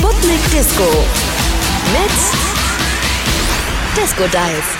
Sputnik Disco. Mit Disco Dive.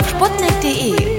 Auf sputnik.de.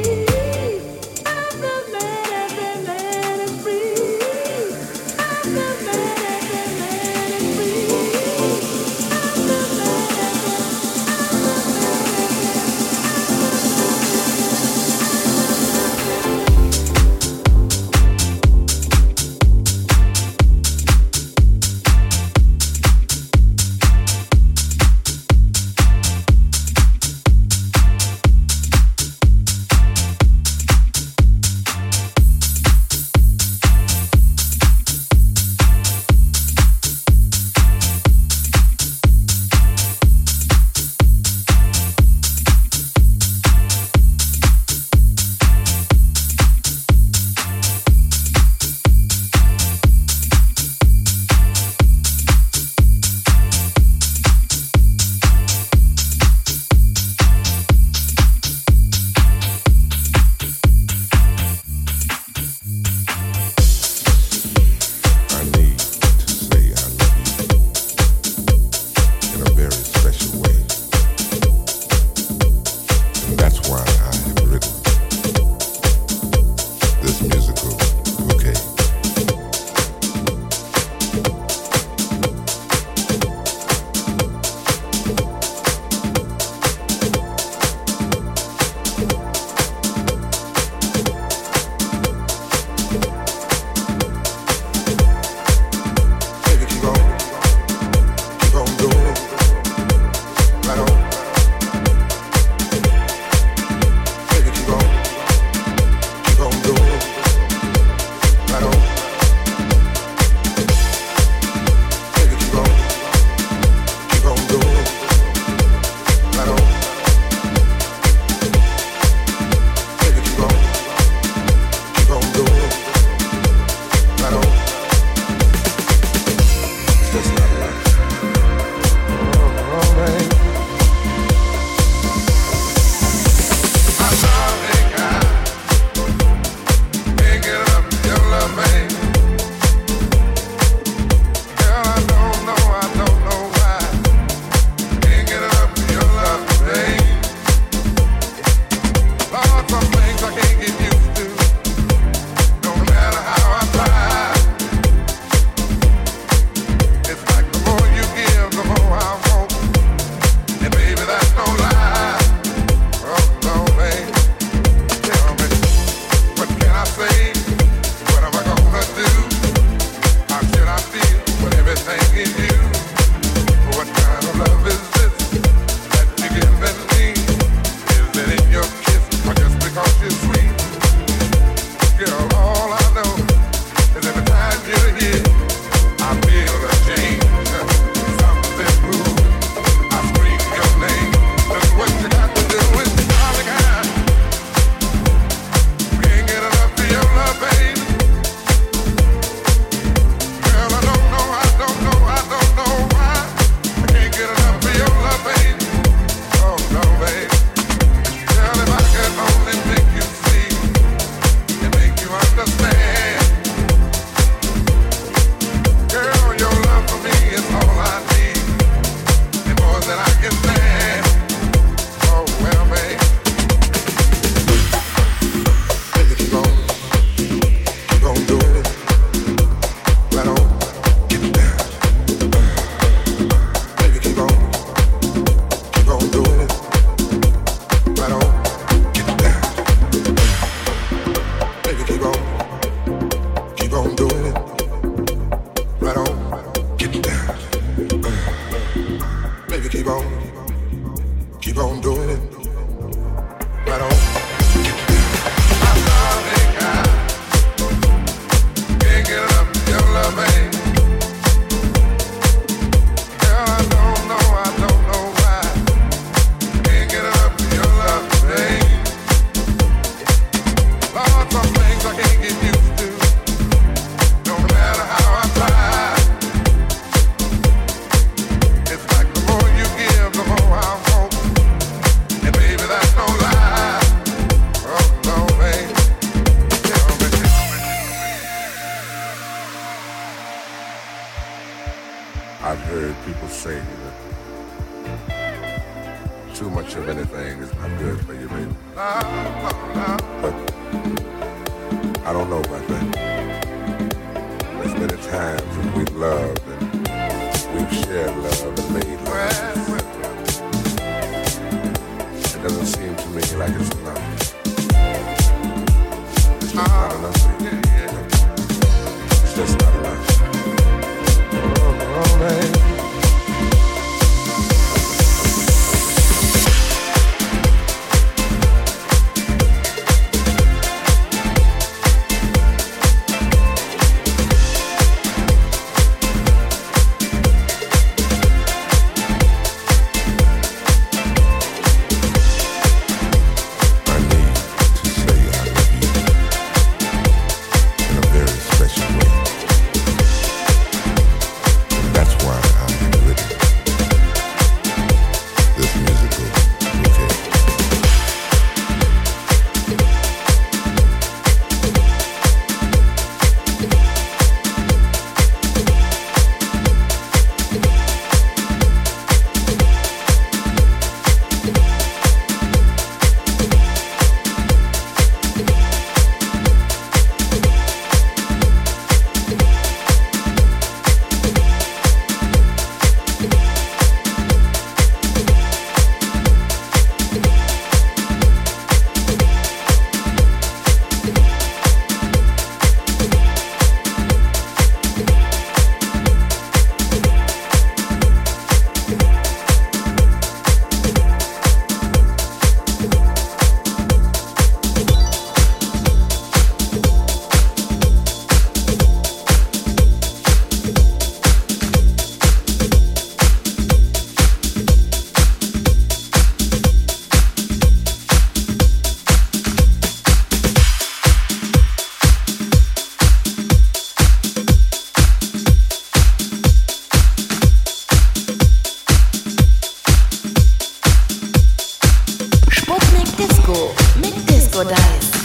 Disco mit Disco Dice.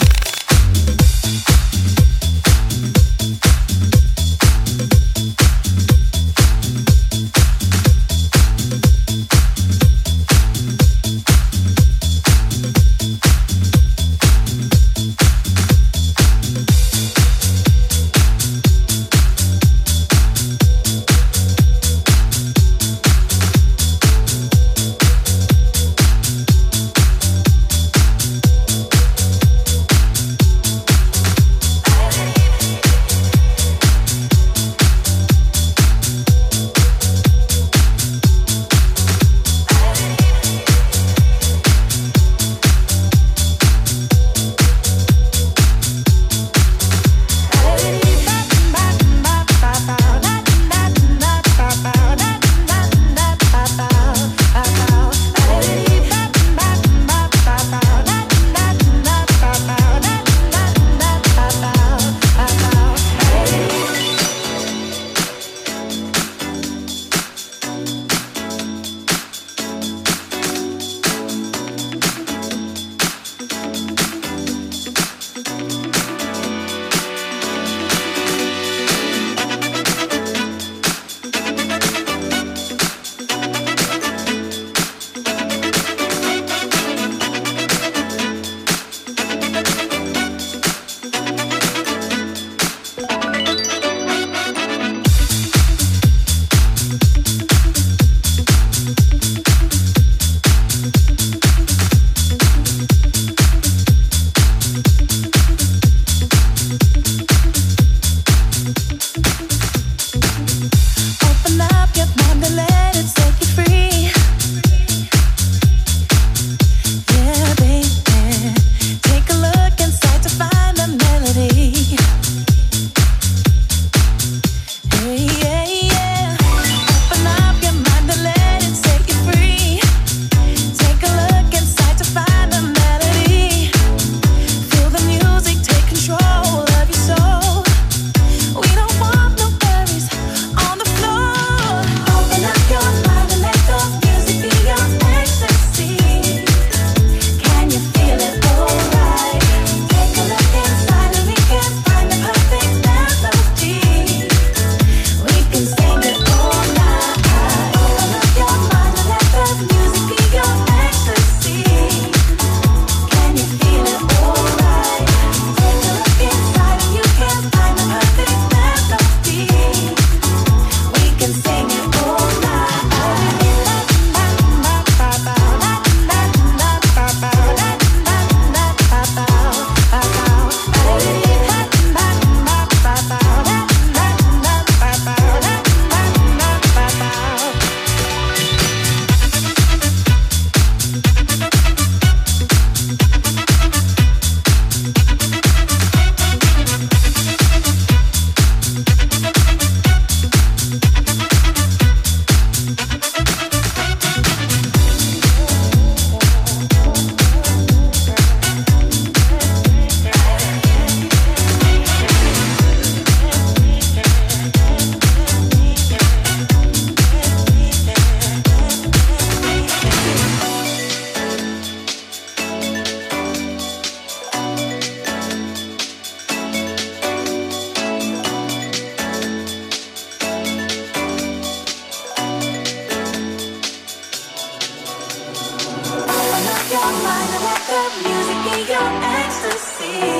see.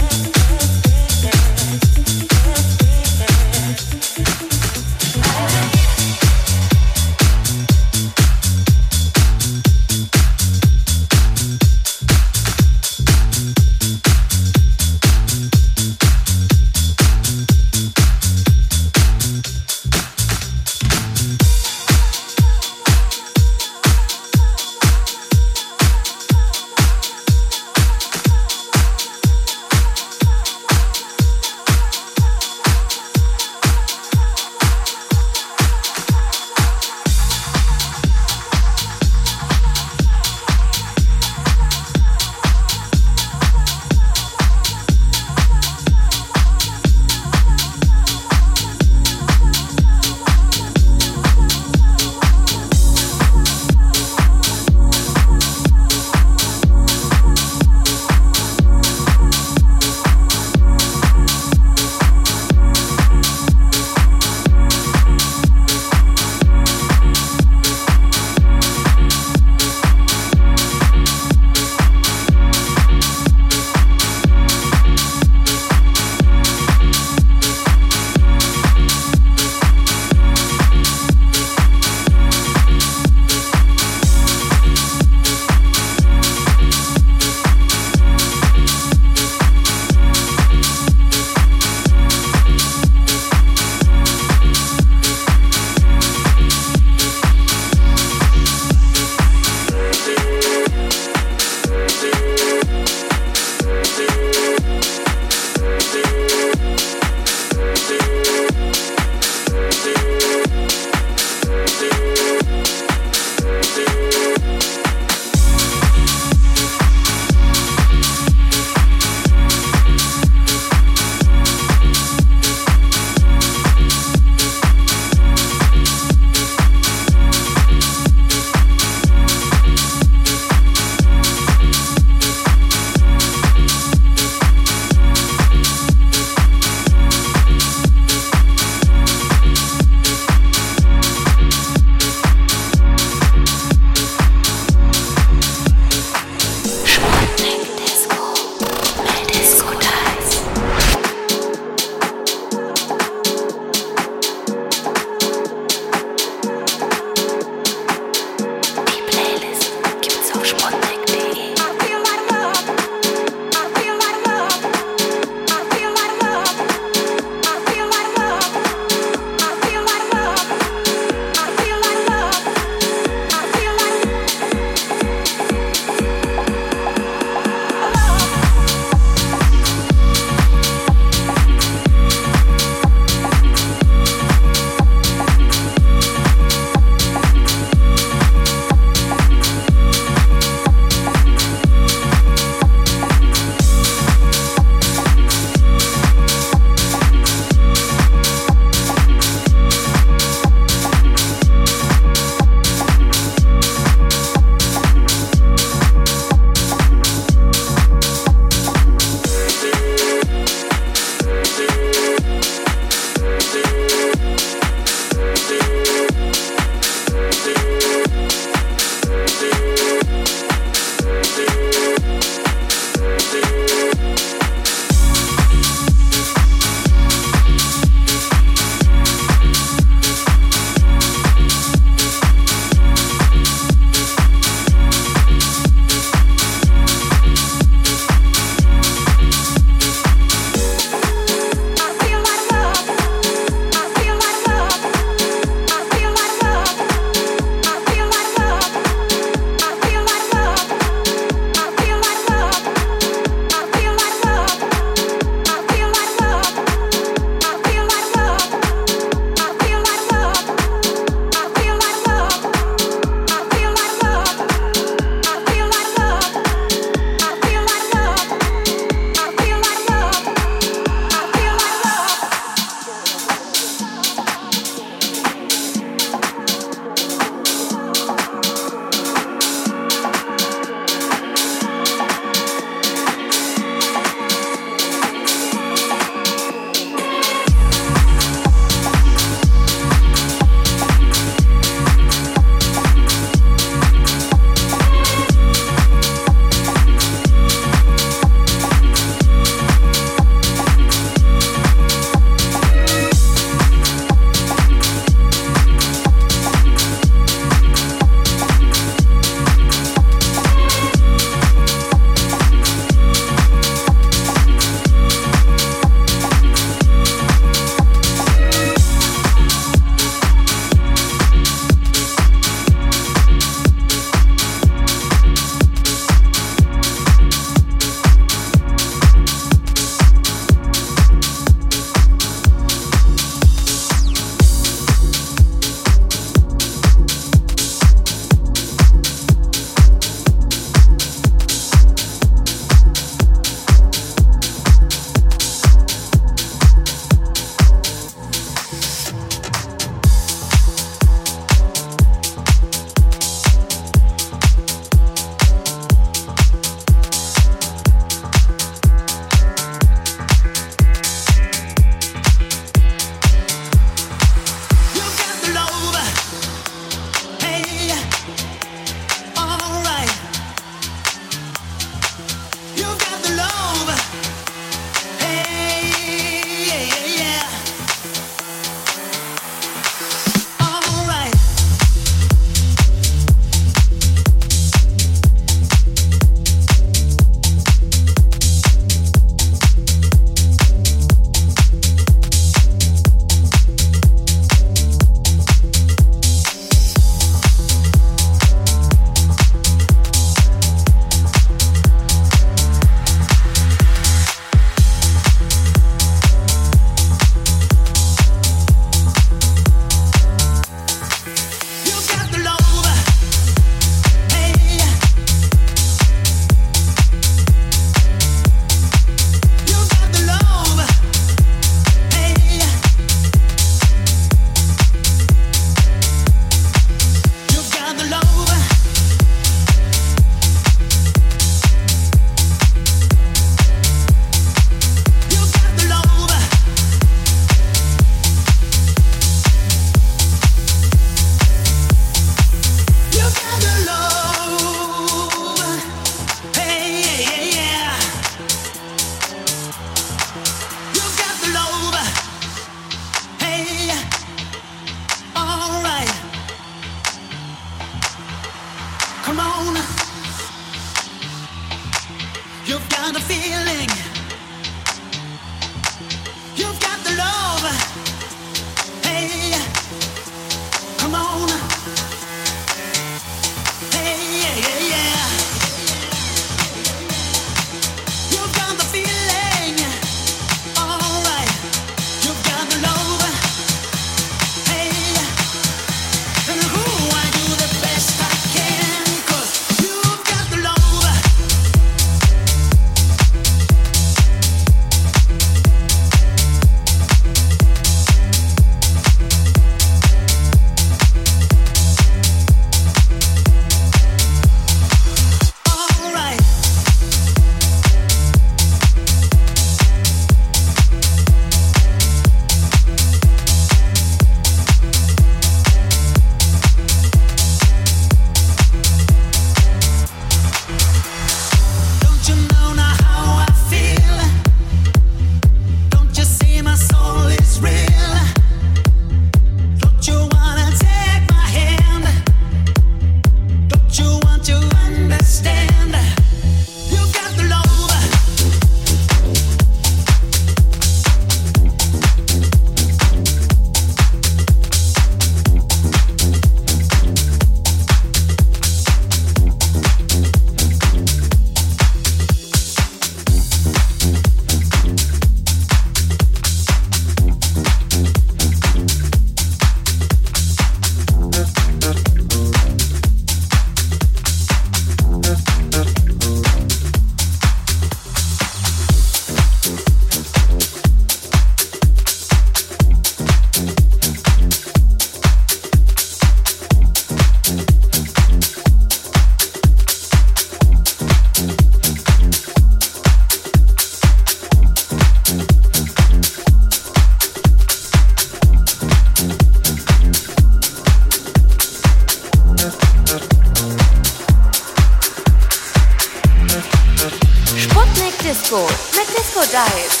Disco, like Disco Dive.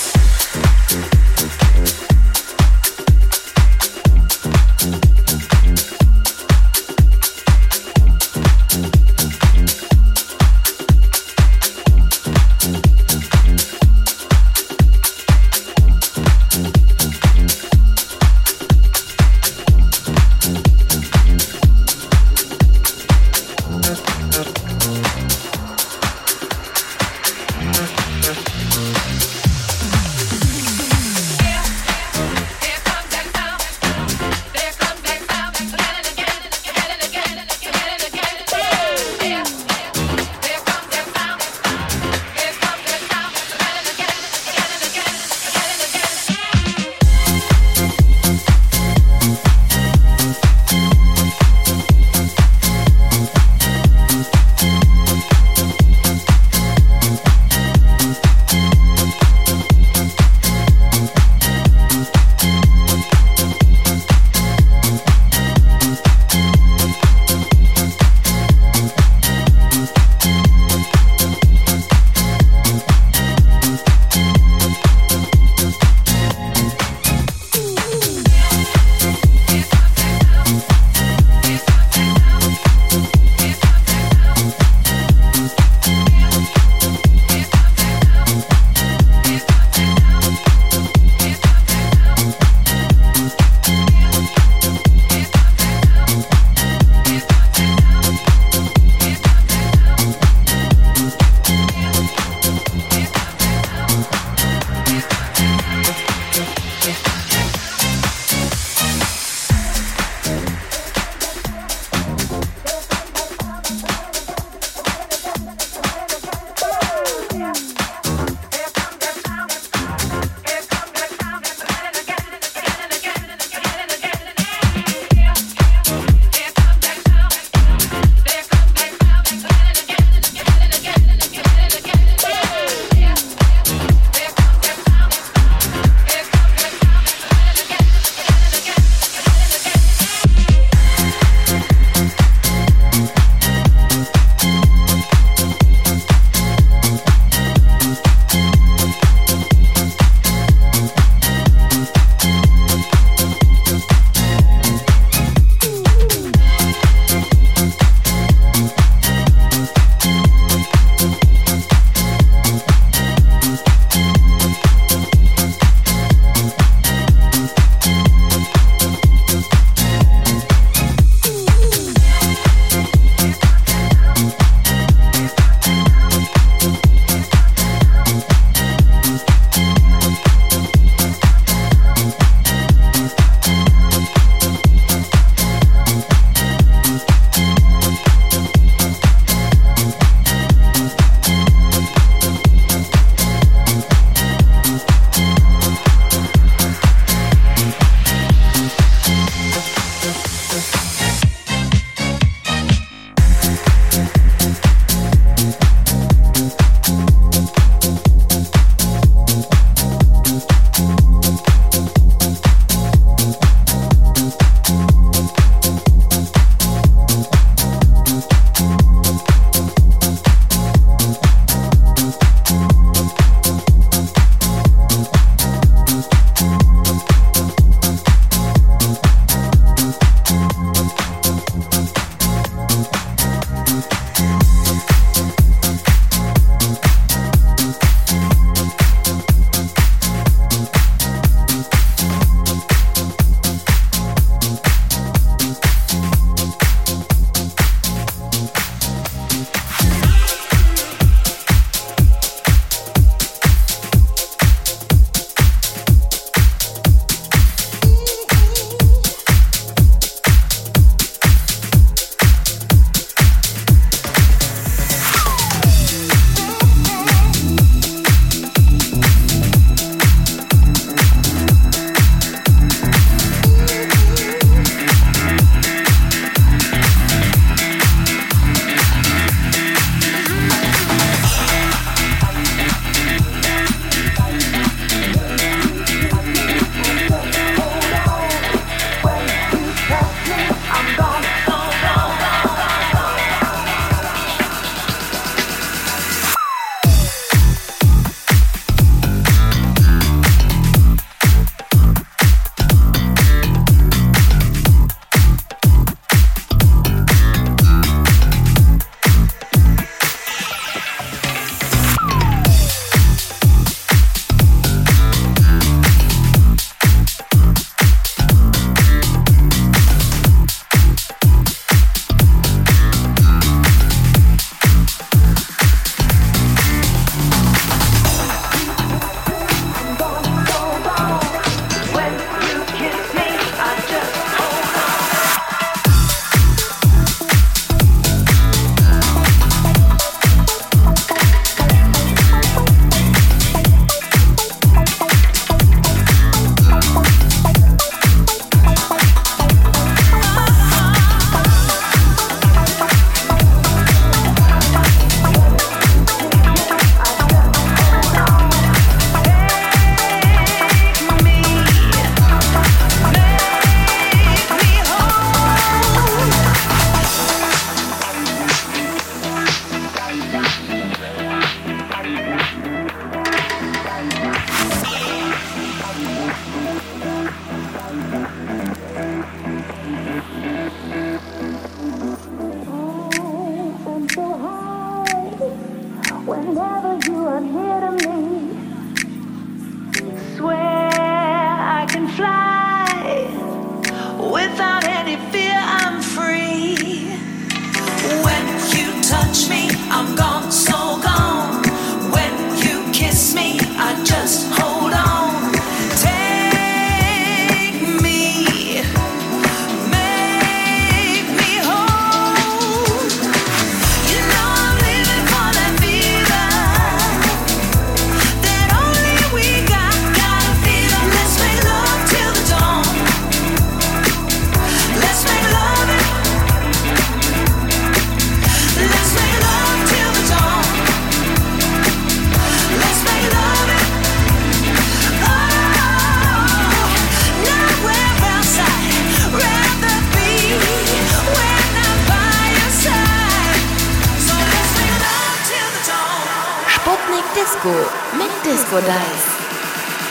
Disco mit Disco Dice.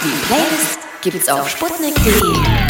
Die Playlist gibt's auf sputnik.de.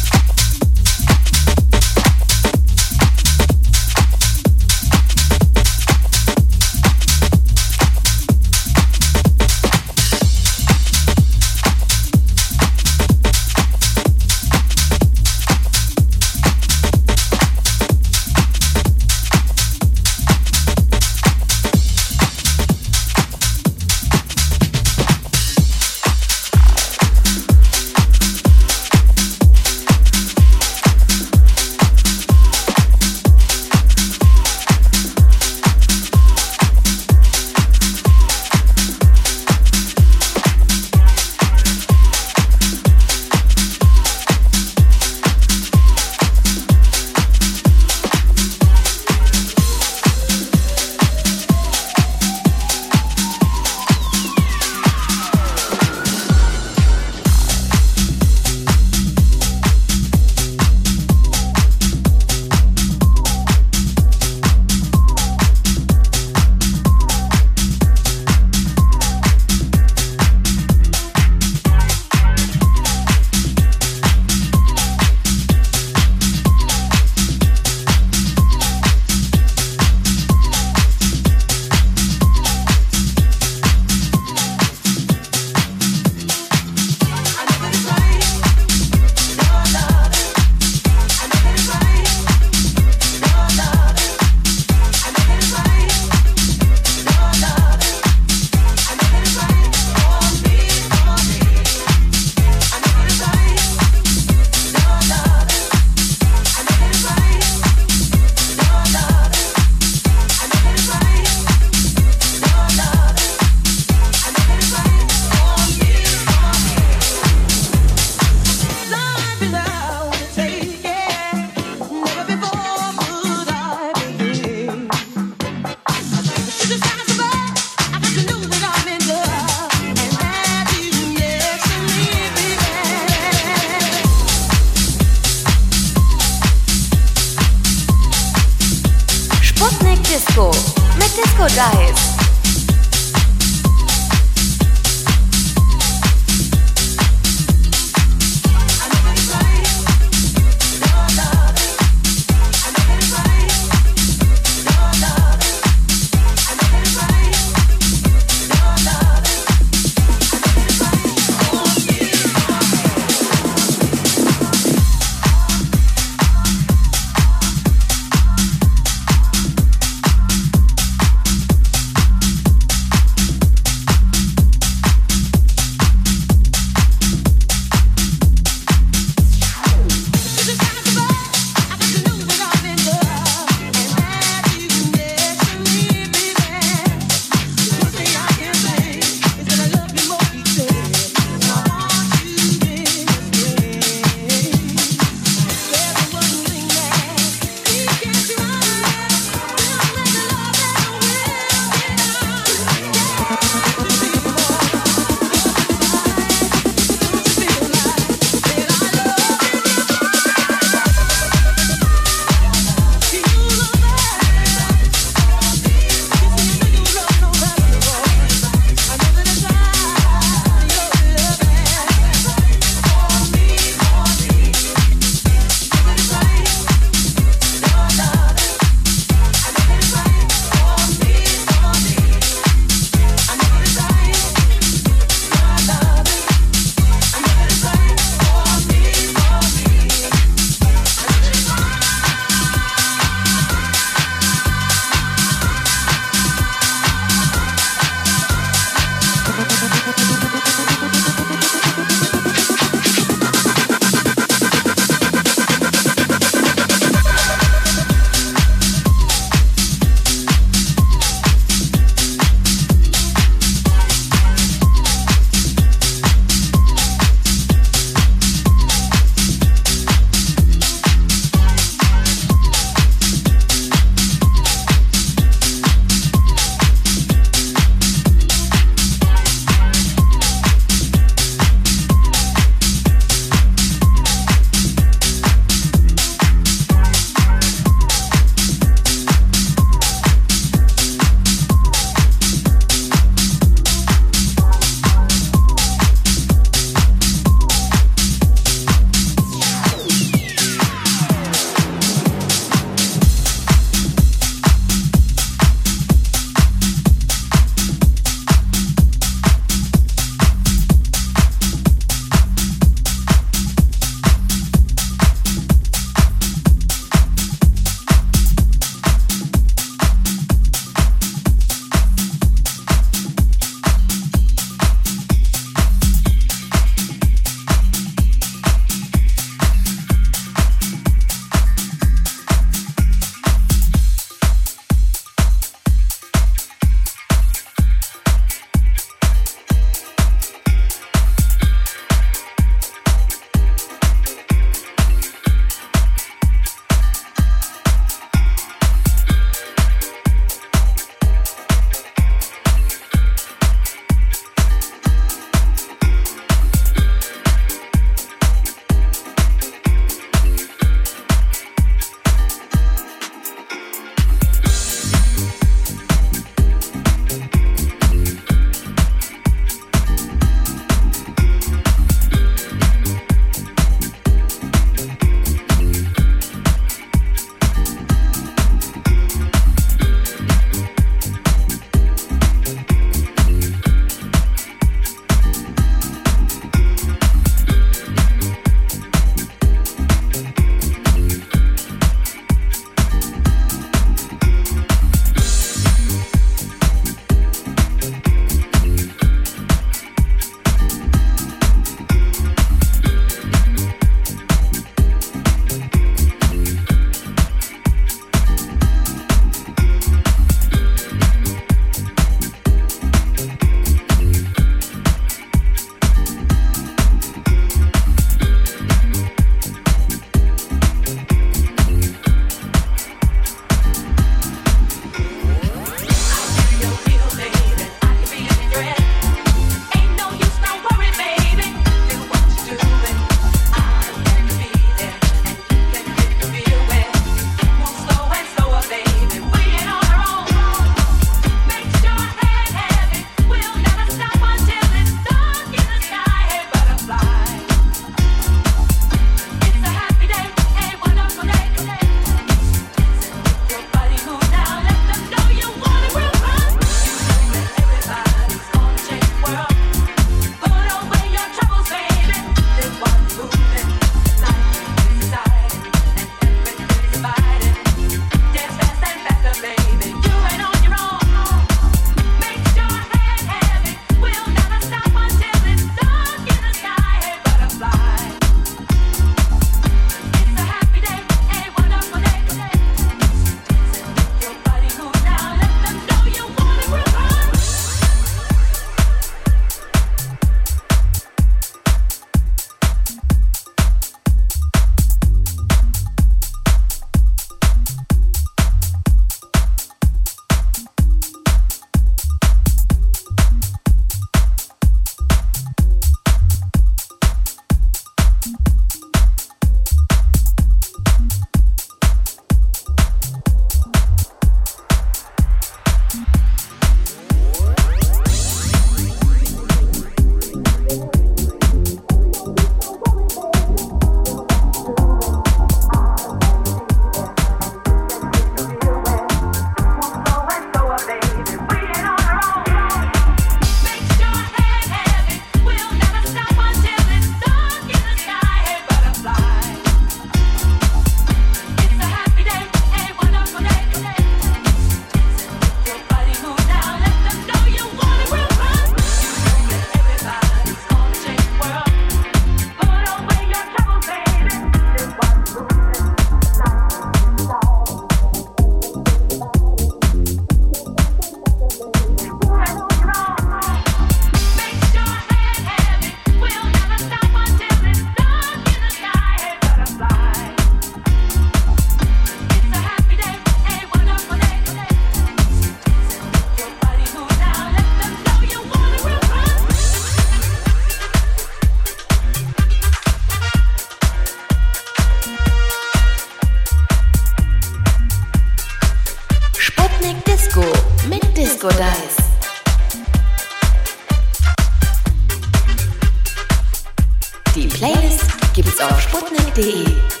auf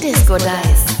Disco Dice.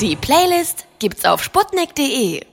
Die Playlist gibt's auf sputnik.de.